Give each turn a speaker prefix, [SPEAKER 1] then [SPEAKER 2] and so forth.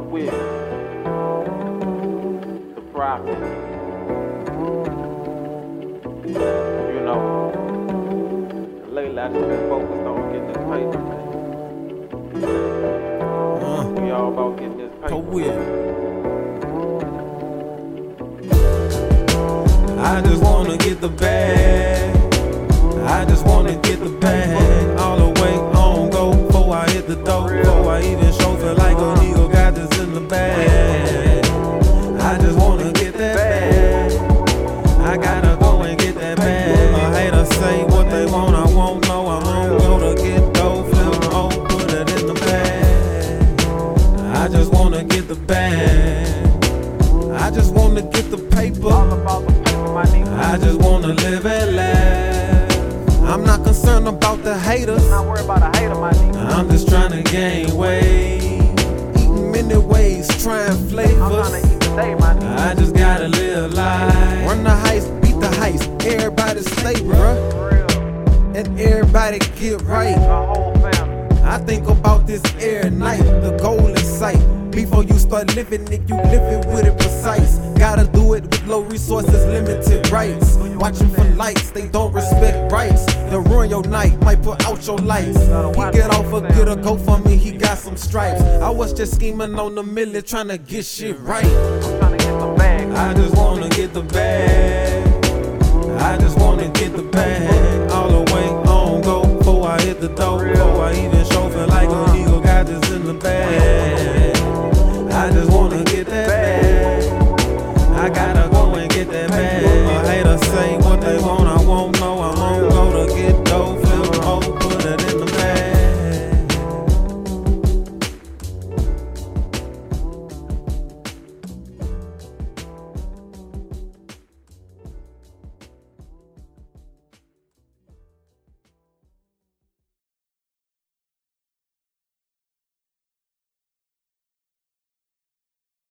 [SPEAKER 1] with the profit. You know, lately I just been focused on getting this paper.
[SPEAKER 2] Uh,
[SPEAKER 1] We all about getting this paper. with.
[SPEAKER 2] I just wanna get the bag. I just wanna get the bag. Wanna get the bag. I just wanna get the paper.
[SPEAKER 1] about the paper, my nigga. I
[SPEAKER 2] just wanna live and laugh. I'm not concerned about the haters. Not
[SPEAKER 1] worry about a hater, my nigga.
[SPEAKER 2] I'm just trying to gain weight. Eating many ways, trying I'm flavors. to eat
[SPEAKER 1] today, my nigga. I
[SPEAKER 2] just gotta live life. Run the heist, beat the heist. Everybody stay,
[SPEAKER 1] bruh.
[SPEAKER 2] And everybody get right.
[SPEAKER 1] The whole family.
[SPEAKER 2] I think about this every night, the goal start living it, you living with it precise. Gotta do it with low resources, limited rights. Watching for lights, they don't respect rights. They'll ruin your night, might put out your lights. He get off a good a go for me, he got some stripes. I was just scheming on the million, trying to get shit right.
[SPEAKER 1] I just
[SPEAKER 2] wanna get the bag. I just wanna get the bag. All the way on go, before I hit the door, before I even chauffeur like a eagle, got this in the bag.